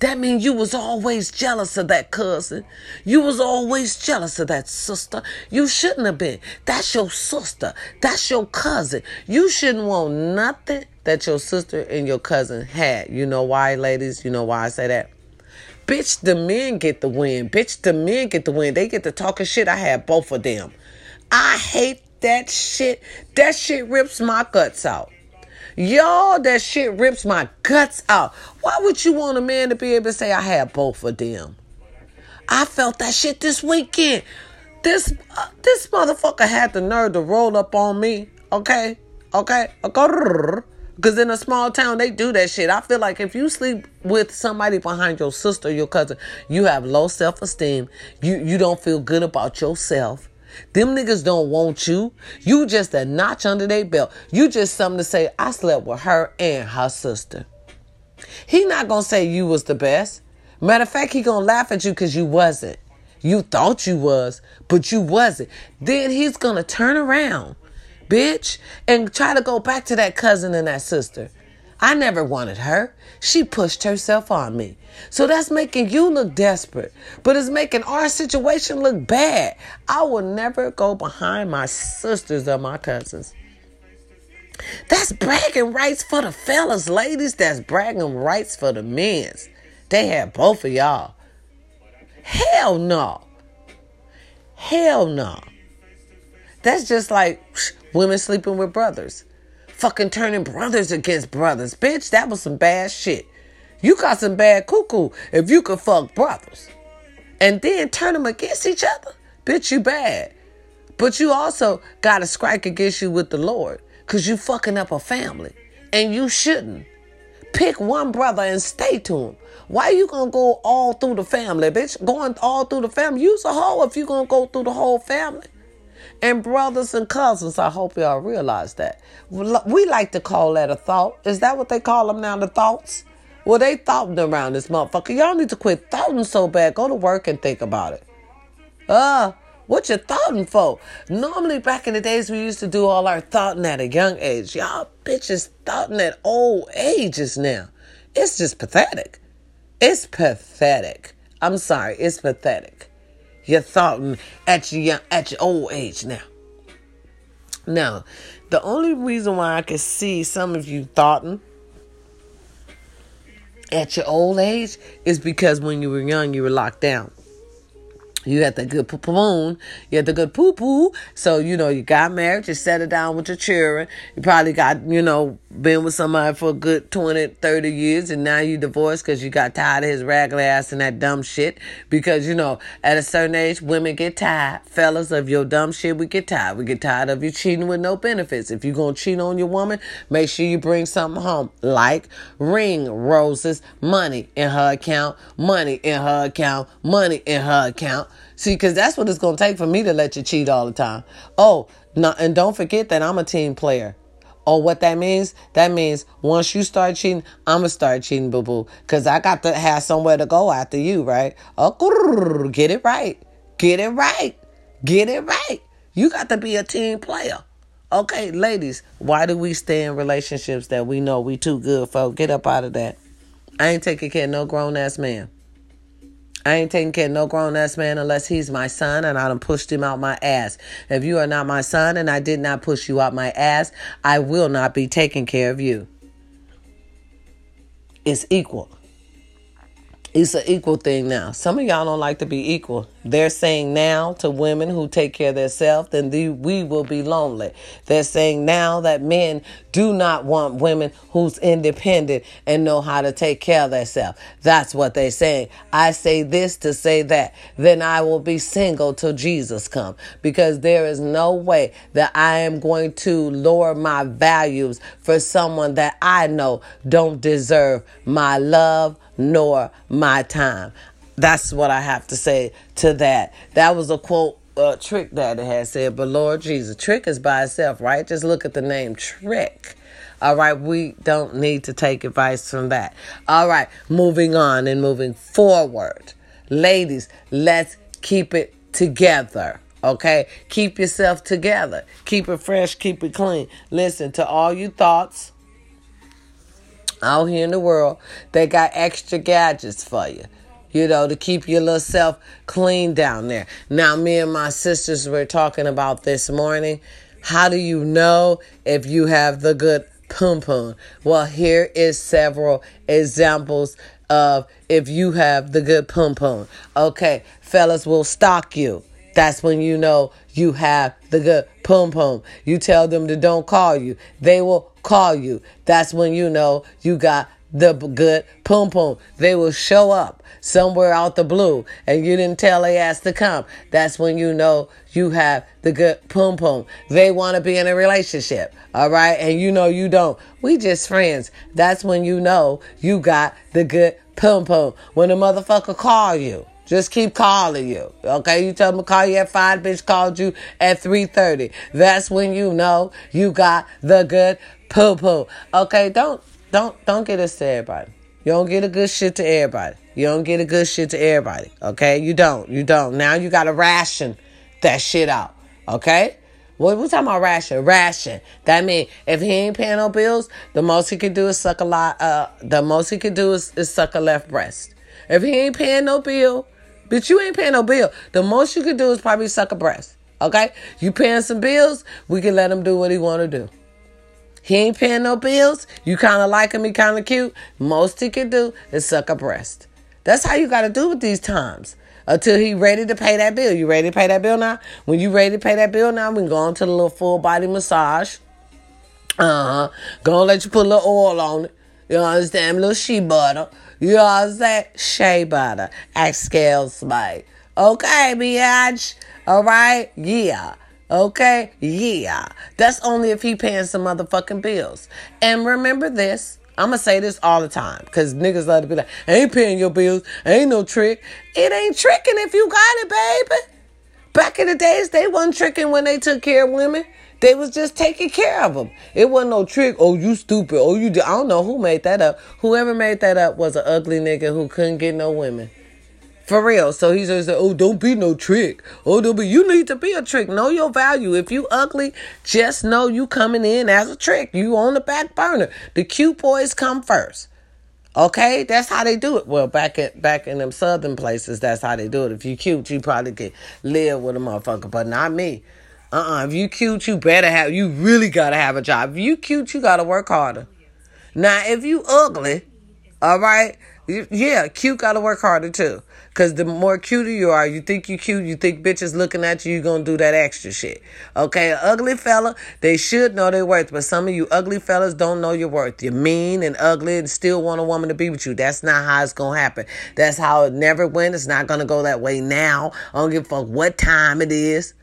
That means you was always jealous of that cousin. You was always jealous of that sister. You shouldn't have been. That's your sister. That's your cousin. You shouldn't want nothing that your sister and your cousin had. You know why, ladies? You know why I say that? Bitch, the men get the win. Bitch, the men get the win. They get the talking shit. I had both of them. I hate that shit. That shit rips my guts out. Y'all, that shit rips my guts out. Why would you want a man to be able to say I had both of them? I felt that shit this weekend. This uh, this motherfucker had the nerve to roll up on me. Okay, okay, because in a small town they do that shit. I feel like if you sleep with somebody behind your sister, your cousin, you have low self esteem. You you don't feel good about yourself. Them niggas don't want you. You just a notch under their belt. You just something to say, I slept with her and her sister. He not gonna say you was the best. Matter of fact, he gonna laugh at you because you wasn't. You thought you was, but you wasn't. Then he's gonna turn around, bitch, and try to go back to that cousin and that sister. I never wanted her. She pushed herself on me. So that's making you look desperate, but it's making our situation look bad. I will never go behind my sisters or my cousins. That's bragging rights for the fellas, ladies. That's bragging rights for the men's. They had both of y'all. Hell no. Hell no. That's just like [SNIFFS] women sleeping with brothers fucking turning brothers against brothers. Bitch, that was some bad shit. You got some bad cuckoo if you could fuck brothers. And then turn them against each other. Bitch, you bad. But you also got to strike against you with the Lord because you fucking up a family. And you shouldn't. Pick one brother and stay to him. Why you gonna go all through the family, bitch? Going all through the family. Use a hoe if you gonna go through the whole family. And brothers and cousins, I hope y'all realize that. We like to call that a thought. Is that what they call them now, the thoughts? Well, they thoughting around this motherfucker. Y'all need to quit thoughting so bad. Go to work and think about it. Uh, what you thoughting for? Normally, back in the days, we used to do all our thoughting at a young age. Y'all bitches thoughting at old ages now. It's just pathetic. It's pathetic. I'm sorry, it's pathetic. You're thoughting at your at your old age now. Now, the only reason why I can see some of you thoughting at your old age is because when you were young, you were locked down. You had the good poo poo you had the good poo poo. So, you know, you got married, you settled down with your children. You probably got, you know, been with somebody for a good 20, 30 years, and now you divorced because you got tired of his ragged ass and that dumb shit. Because, you know, at a certain age, women get tired. Fellas, of your dumb shit, we get tired. We get tired of you cheating with no benefits. If you're going to cheat on your woman, make sure you bring something home, like ring, roses, money in her account, money in her account, money in her account. See, because that's what it's going to take for me to let you cheat all the time. Oh, no, and don't forget that I'm a team player. Oh, what that means? That means once you start cheating, I'm going to start cheating, boo boo. Because I got to have somewhere to go after you, right? Oh, get it right. Get it right. Get it right. You got to be a team player. Okay, ladies, why do we stay in relationships that we know we too good for? Get up out of that. I ain't taking care of no grown ass man. I ain't taking care of no grown ass man unless he's my son and I done pushed him out my ass. If you are not my son and I did not push you out my ass, I will not be taking care of you. It's equal. It's an equal thing now. Some of y'all don't like to be equal. They're saying now to women who take care of themselves, then the, we will be lonely. They're saying now that men do not want women who's independent and know how to take care of themselves. That's what they're saying. I say this to say that. Then I will be single till Jesus come because there is no way that I am going to lower my values for someone that I know don't deserve my love, nor my time. That's what I have to say to that. That was a quote uh, Trick that it had said, but Lord Jesus, Trick is by itself, right? Just look at the name Trick. All right, we don't need to take advice from that. All right, moving on and moving forward. Ladies, let's keep it together. Okay, keep yourself together. Keep it fresh, keep it clean. Listen to all your thoughts, out here in the world, they got extra gadgets for you. You know, to keep your little self clean down there. Now, me and my sisters were talking about this morning. How do you know if you have the good pum pum? Well, here is several examples of if you have the good pum pum. Okay, fellas will stalk you. That's when you know you have the good pum pum. You tell them to don't call you. They will call you. That's when you know you got the good pum pum. They will show up somewhere out the blue and you didn't tell they asked to come. That's when you know you have the good pum pum. They want to be in a relationship. All right. And you know you don't. We just friends. That's when you know you got the good pum pum. When a motherfucker call you. Just keep calling you. Okay, you tell them to call you at five, bitch called you at 3:30. That's when you know you got the good poo poo. Okay, don't don't don't get this to everybody. You don't get a good shit to everybody. You don't get a good shit to everybody. Okay, you don't. You don't. Now you gotta ration that shit out. Okay. What we talking about ration? Ration. That mean if he ain't paying no bills, the most he can do is suck a lot. Uh, the most he can do is, is suck a left breast. If he ain't paying no bill, Bitch, you ain't paying no bill. The most you can do is probably suck a breast. Okay? You paying some bills, we can let him do what he want to do. He ain't paying no bills. You kind of like him, he kind of cute. Most he can do is suck a breast. That's how you got to do with these times. Until he ready to pay that bill. You ready to pay that bill now? When you ready to pay that bill now, we can go on to the little full body massage. Uh huh. Gonna let you put a little oil on it. You understand? A little shea butter. You saying? Shea butter. Scales mate. Okay, biatch. All right? Yeah. Okay? Yeah. That's only if he paying some motherfucking bills. And remember this. I'm gonna say this all the time because niggas love to be like, ain't paying your bills. Ain't no trick. It ain't tricking if you got it, baby. Back in the days, they wasn't tricking when they took care of women. They was just taking care of them. It wasn't no trick. Oh, you stupid. Oh, you. I don't know who made that up. Whoever made that up was an ugly nigga who couldn't get no women. For real. So he like, oh, don't be no trick. Oh, don't be. You need to be a trick. Know your value. If you ugly, just know you coming in as a trick. You on the back burner. The cute boys come first. Okay, that's how they do it. Well, back at back in them southern places, that's how they do it. If you cute, you probably could live with a motherfucker, but not me. Uh-uh. If you cute, you better have you really gotta have a job. If you cute, you gotta work harder. Now, if you ugly, all right, yeah, cute gotta work harder too. Cause the more cuter you are, you think you cute, you think bitches looking at you, you gonna do that extra shit. Okay, an ugly fella, they should know their worth, but some of you ugly fellas don't know your worth. You're mean and ugly and still want a woman to be with you. That's not how it's gonna happen. That's how it never went. It's not gonna go that way now. I don't give a fuck what time it is.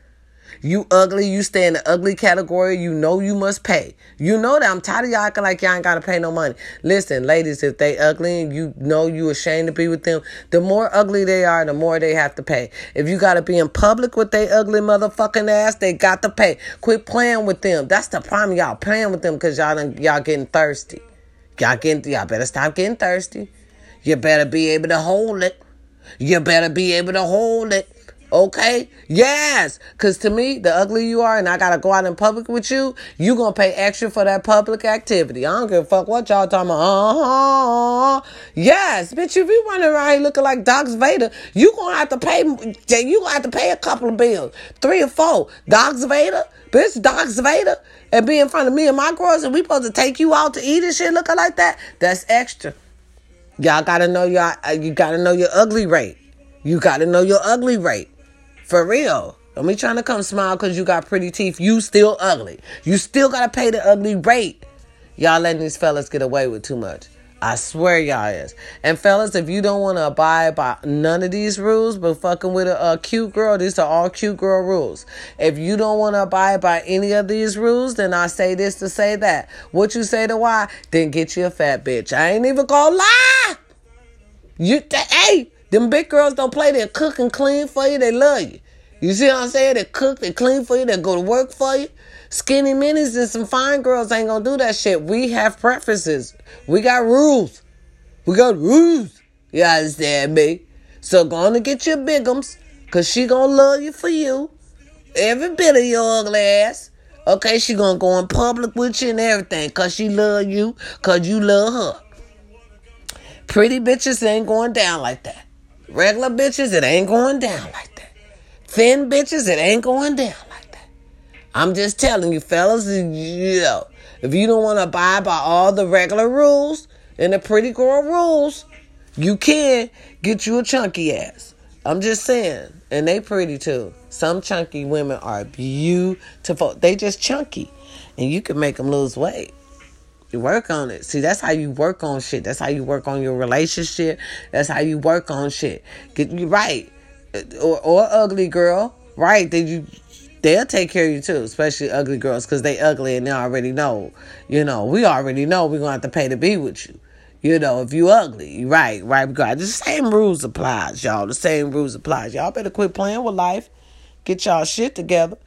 You ugly, you stay in the ugly category, you know you must pay. You know that I'm tired of y'all acting like y'all ain't gotta pay no money. Listen, ladies, if they ugly and you know you ashamed to be with them, the more ugly they are, the more they have to pay. If you gotta be in public with they ugly motherfucking ass, they got to pay. Quit playing with them. That's the problem, y'all playing with them because y'all done, y'all getting thirsty. Y'all getting y'all better stop getting thirsty. You better be able to hold it. You better be able to hold it. Okay? Yes. Cause to me, the ugly you are and I gotta go out in public with you, you gonna pay extra for that public activity. I don't give a fuck what y'all talking about. Uh-huh. Yes, bitch, if you running around here looking like Doc Vader, you gonna have to pay you gonna have to pay a couple of bills. Three or four. Doc Vader? Bitch, Doc Vader? And be in front of me and my girls and we supposed to take you out to eat and shit looking like that? That's extra. Y'all gotta know y'all you gotta know your ugly rate. You gotta know your ugly rate. For real. Don't be trying to come smile because you got pretty teeth. You still ugly. You still gotta pay the ugly rate. Y'all letting these fellas get away with too much. I swear y'all is. And fellas, if you don't want to abide by none of these rules, but fucking with a, a, cute girl, these are all cute girl rules. If you don't want to abide by any of these rules, then I say this to say that. What you say to why? Then get you a fat bitch. I ain't even gonna lie. You, hey, them big girls don't play. They cook and clean for you. They love you. You see what I'm saying? They cook, they clean for you, they go to work for you. Skinny minis and some fine girls ain't gonna do that shit. We have preferences. We got rules. We got rules. You understand me? So go on to get your bigums, cause she gonna love you for you. Every bit of your ugly ass. Okay, she gonna go in public with you and everything, cause she love you, cause you love her. Pretty bitches ain't going down like that. Regular bitches, it ain't going down like that. Thin bitches, it ain't going down like that. I'm just telling you, fellas, you know, if you don't want to abide by all the regular rules and the pretty girl rules, you can get you a chunky ass. I'm just saying. And they pretty too. Some chunky women are beautiful. They just chunky. And you can make them lose weight. You work on it. See, that's how you work on shit. That's how you work on your relationship. That's how you work on shit. Get you right. Uh, or, or ugly girl, right? Then you they'll take care of you too, especially ugly girls, because they ugly and they already know. You know, we already know we're gonna have to pay to be with you. You know, if you ugly, right, right, because the same rules applies, y'all. The same rules applies. Y'all better quit playing with life. Get y'all shit together.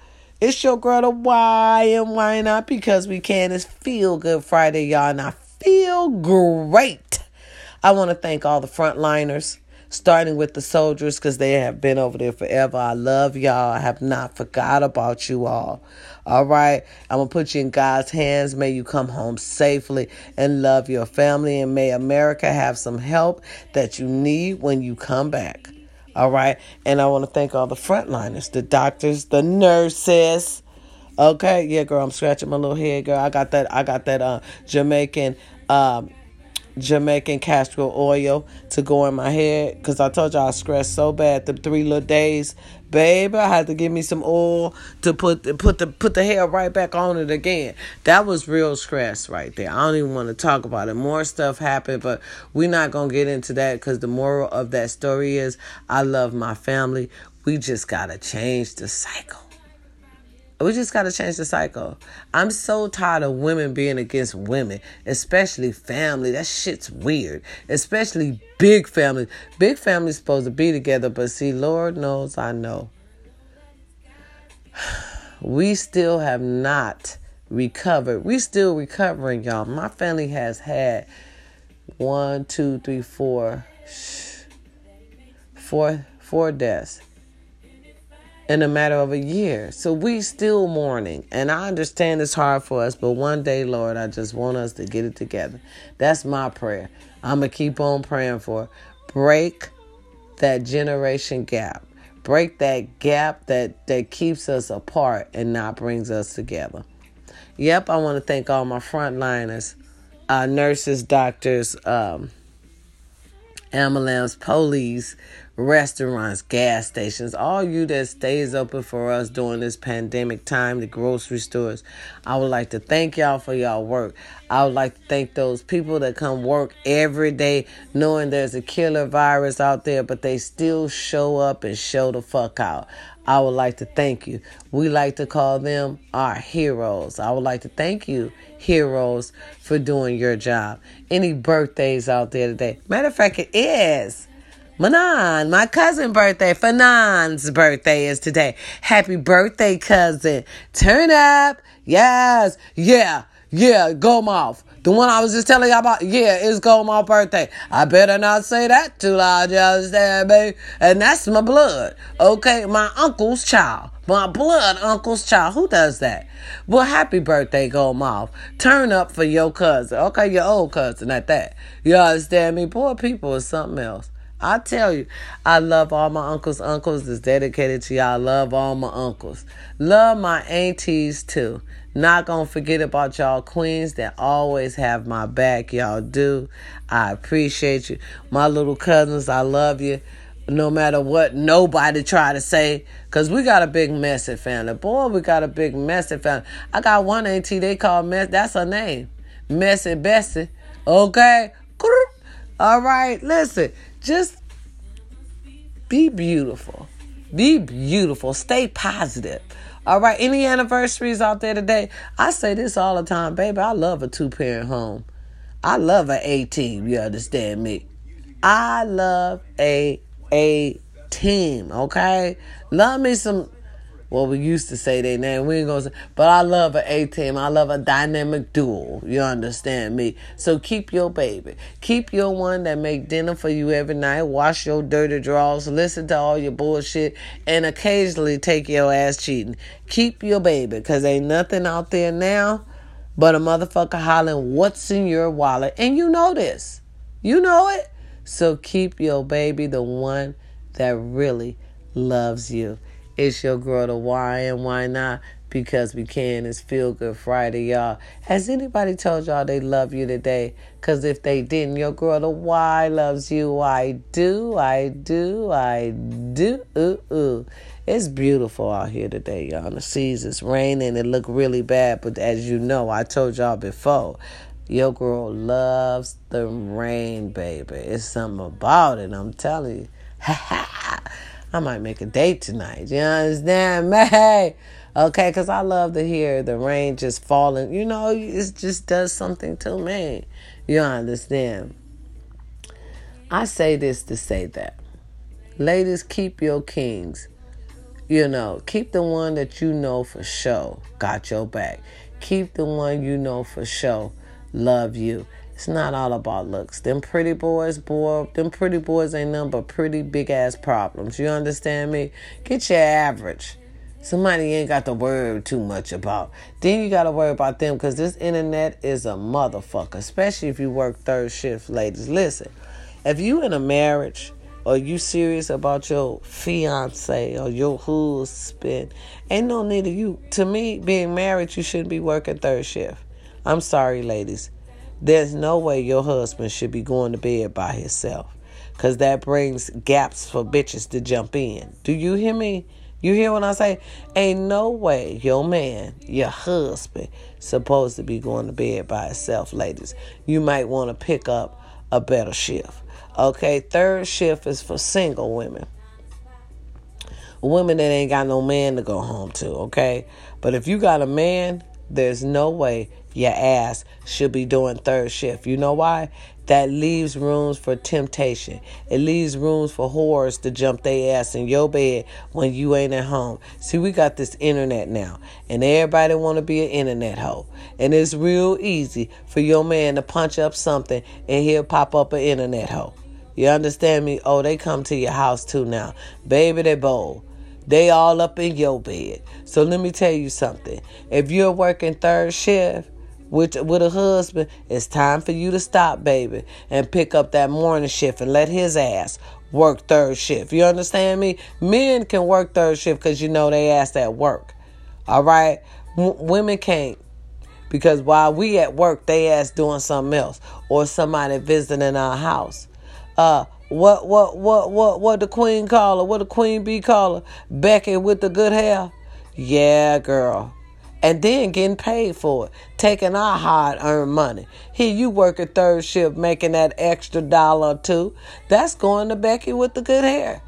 It's your girl, the why and why not? Because we can. It's Feel Good Friday, y'all, and I feel great. I want to thank all the frontliners, starting with the soldiers, because they have been over there forever. I love y'all. I have not forgot about you all. All right. I'm going to put you in God's hands. May you come home safely and love your family. And may America have some help that you need when you come back. All right. And I want to thank all the frontliners, the doctors, the nurses. Okay. Yeah, girl, I'm scratching my little head, girl. I got that, I got that uh Jamaican um Jamaican castor oil to go in my head because I told y'all I stressed so bad the three little days. Baby, I had to give me some oil to put put the put the hair right back on it again. That was real stress right there. I don't even want to talk about it. More stuff happened, but we're not gonna get into that because the moral of that story is I love my family. We just gotta change the cycle. We just got to change the cycle. I'm so tired of women being against women, especially family. That shit's weird. Especially big families. Big families supposed to be together, but see, Lord knows I know. [SIGHS] We still have not recovered. We still recovering, y'all. My family has had one, two, three, four, four, four deaths in a matter of a year. So we still mourning. And I understand it's hard for us, but one day, Lord, I just want us to get it together. That's my prayer. I'm going to keep on praying for. Break that generation gap. Break that gap that, that keeps us apart and not brings us together. Yep, I want to thank all my frontliners, uh, nurses, doctors, um, ambulance, police, restaurants, gas stations, all you that stays open for us during this pandemic time, the grocery stores. I would like to thank y'all for y'all work. I would like to thank those people that come work every day knowing there's a killer virus out there, but they still show up and show the fuck out. I would like to thank you. We like to call them our heroes. I would like to thank you, heroes, for doing your job. Any birthdays out there today? Matter of fact, it is. Manan, my cousin birthday. Fanan's birthday is today. Happy birthday, cousin. Turn up. Yes. Yeah. Yeah. Goldmouth. The one I was just telling y'all about, yeah, it's Goldmouth birthday. I better not say that too loud, you understand, baby? And that's my blood, okay? My uncle's child. My blood uncle's child. Who does that? Well, happy birthday, Goldmouth. Turn up for your cousin. Okay, your old cousin at that. You understand me? Poor people is something else. I tell you, I love all my uncles. Uncles is dedicated to y'all. I love all my uncles. Love my aunties too. Not gonna forget about y'all queens that always have my back. Y'all do. I appreciate you. My little cousins, I love you. No matter what nobody try to say. Cause we got a big messy family. Boy, we got a big messy family. I got one auntie they call Mess. That's her name. Messy Bessie. Okay? All right, listen. Just be beautiful. Be beautiful. Stay positive. All right. Any anniversaries out there today? I say this all the time, baby. I love a two parent home. I love A team. You understand me? I love a A team. Okay. Love me some well, we used to say their name. We ain't gonna say, but I love A team. I love a dynamic duel. You understand me? So keep your baby. Keep your one that make dinner for you every night. Wash your dirty drawers. Listen to all your bullshit, and occasionally take your ass cheating. Keep your baby, cause ain't nothing out there now but a motherfucker hollering, "What's in your wallet?" And you know this. You know it. So keep your baby the one that really loves you. It's your girl, the why and why not? Because we can. It's Feel Good Friday, y'all. Has anybody told y'all they love you today? Because if they didn't, your girl, the why loves you. I do, I do, I do. Ooh, ooh. It's beautiful out here today, y'all. The seas is raining. It look really bad, but as you know, I told y'all before, your girl loves the rain, baby. It's something about it. I'm telling you. [LAUGHS] I might make a date tonight. You understand [LAUGHS] me? Okay, because I love to hear the rain just falling. You know, it just does something to me. You understand? I say this to say that. Ladies, keep your kings. You know, keep the one that you know for sure got your back. Keep the one you know for sure love you. It's not all about looks. Them pretty boys, boy, them pretty boys ain't nothing but pretty big ass problems. You understand me? Get your average. Somebody ain't got to worry too much about. Then you got to worry about them because this internet is a motherfucker, especially if you work third shift, ladies. Listen, if you in a marriage or you serious about your fiance or your husband, ain't no need of you. To me, being married, you shouldn't be working third shift. I'm sorry, ladies. There's no way your husband should be going to bed by himself. Cause that brings gaps for bitches to jump in. Do you hear me? You hear what I say? Ain't no way your man, your husband, supposed to be going to bed by himself, ladies. You might want to pick up a better shift. Okay, third shift is for single women. Women that ain't got no man to go home to, okay? But if you got a man, there's no way your ass should be doing third shift. You know why? That leaves rooms for temptation. It leaves rooms for whores to jump their ass in your bed when you ain't at home. See, we got this internet now, and everybody want to be an internet hoe. And it's real easy for your man to punch up something and he'll pop up an internet hoe. You understand me? Oh, they come to your house too now. Baby, they bold. They all up in your bed. So let me tell you something. If you're working third shift, with with a husband, it's time for you to stop, baby, and pick up that morning shift and let his ass work third shift. You understand me? Men can work third shift because you know they ass at work. All right, w- women can't because while we at work, they ass doing something else or somebody visiting our house. Uh, What what what what what the queen call her? What the queen bee call her? Becky with the good hair. Yeah, girl. And then getting paid for it, taking our hard earned money. Here you working third shift, making that extra dollar or two. That's going to Becky with the good hair.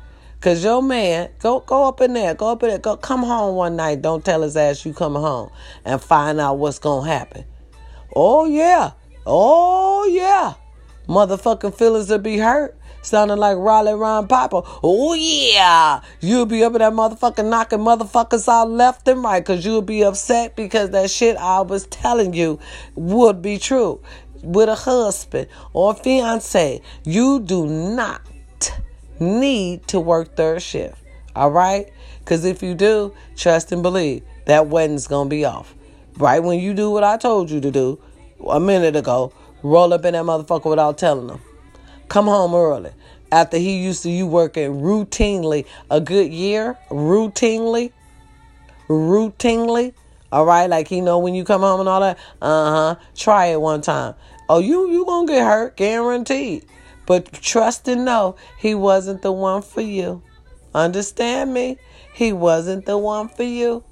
Cause your man, go go up in there, go up in there, go come home one night. Don't tell his ass you coming home and find out what's gonna happen. Oh yeah, oh yeah, motherfucking feelings will be hurt. Sounding like Rowdy Roddy Piper. Oh yeah, you'll be up in that motherfucking knocking motherfuckers out left and right, cause you'll be upset because that shit I was telling you would be true. With a husband or fiance, you do not need to work third shift. All right? Because if you do, trust and believe that wedding's going to be off. Right when you do what I told you to do a minute ago, roll up in that motherfucker without telling them. Come home early. After he used to you working routinely a good year, routinely, routinely. All right, like he know when you come home and all that. Uh huh. Try it one time. Oh, you you gonna get hurt, guaranteed. But trust and know he wasn't the one for you. Understand me? He wasn't the one for you.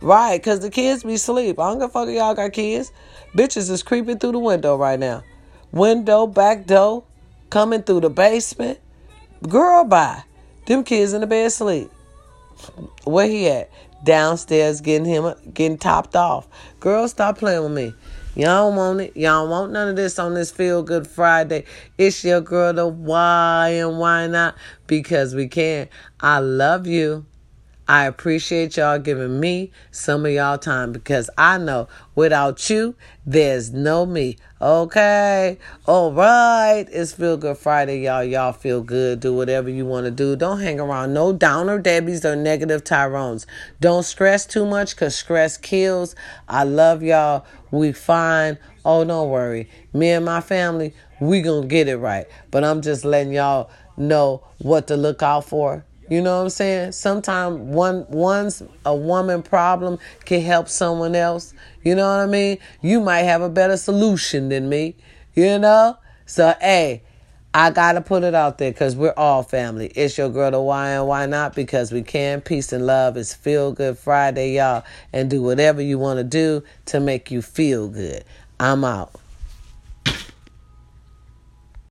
Right, because the kids be sleep. I don't give a fuck if y'all got kids. Bitches is creeping through the window right now. Window, back door, coming through the basement. Girl, bye. Them kids in the bed sleep. Where he at? Downstairs getting him getting topped off. Girl, stop playing with me. Y'all want it. Y'all want none of this on this Feel Good Friday. It's your girl, the why and why not? Because we can. I love you. I appreciate y'all giving me some of y'all time because I know without you, there's no me. Okay. All right. It's Feel Good Friday, y'all. Y'all feel good. Do whatever you want to do. Don't hang around no downer Debbies or negative Tyrones. Don't stress too much because stress kills. I love y'all. We fine. Oh, don't worry. Me and my family, we gonna get it right. But I'm just letting y'all know what to look out for you know what I'm saying? Sometimes one one's a woman problem can help someone else. You know what I mean? You might have a better solution than me. You know? So hey, I gotta put it out there because we're all family. It's your girl the why and why not? Because we can. Peace and love. It's feel good Friday, y'all. And do whatever you want to do to make you feel good. I'm out.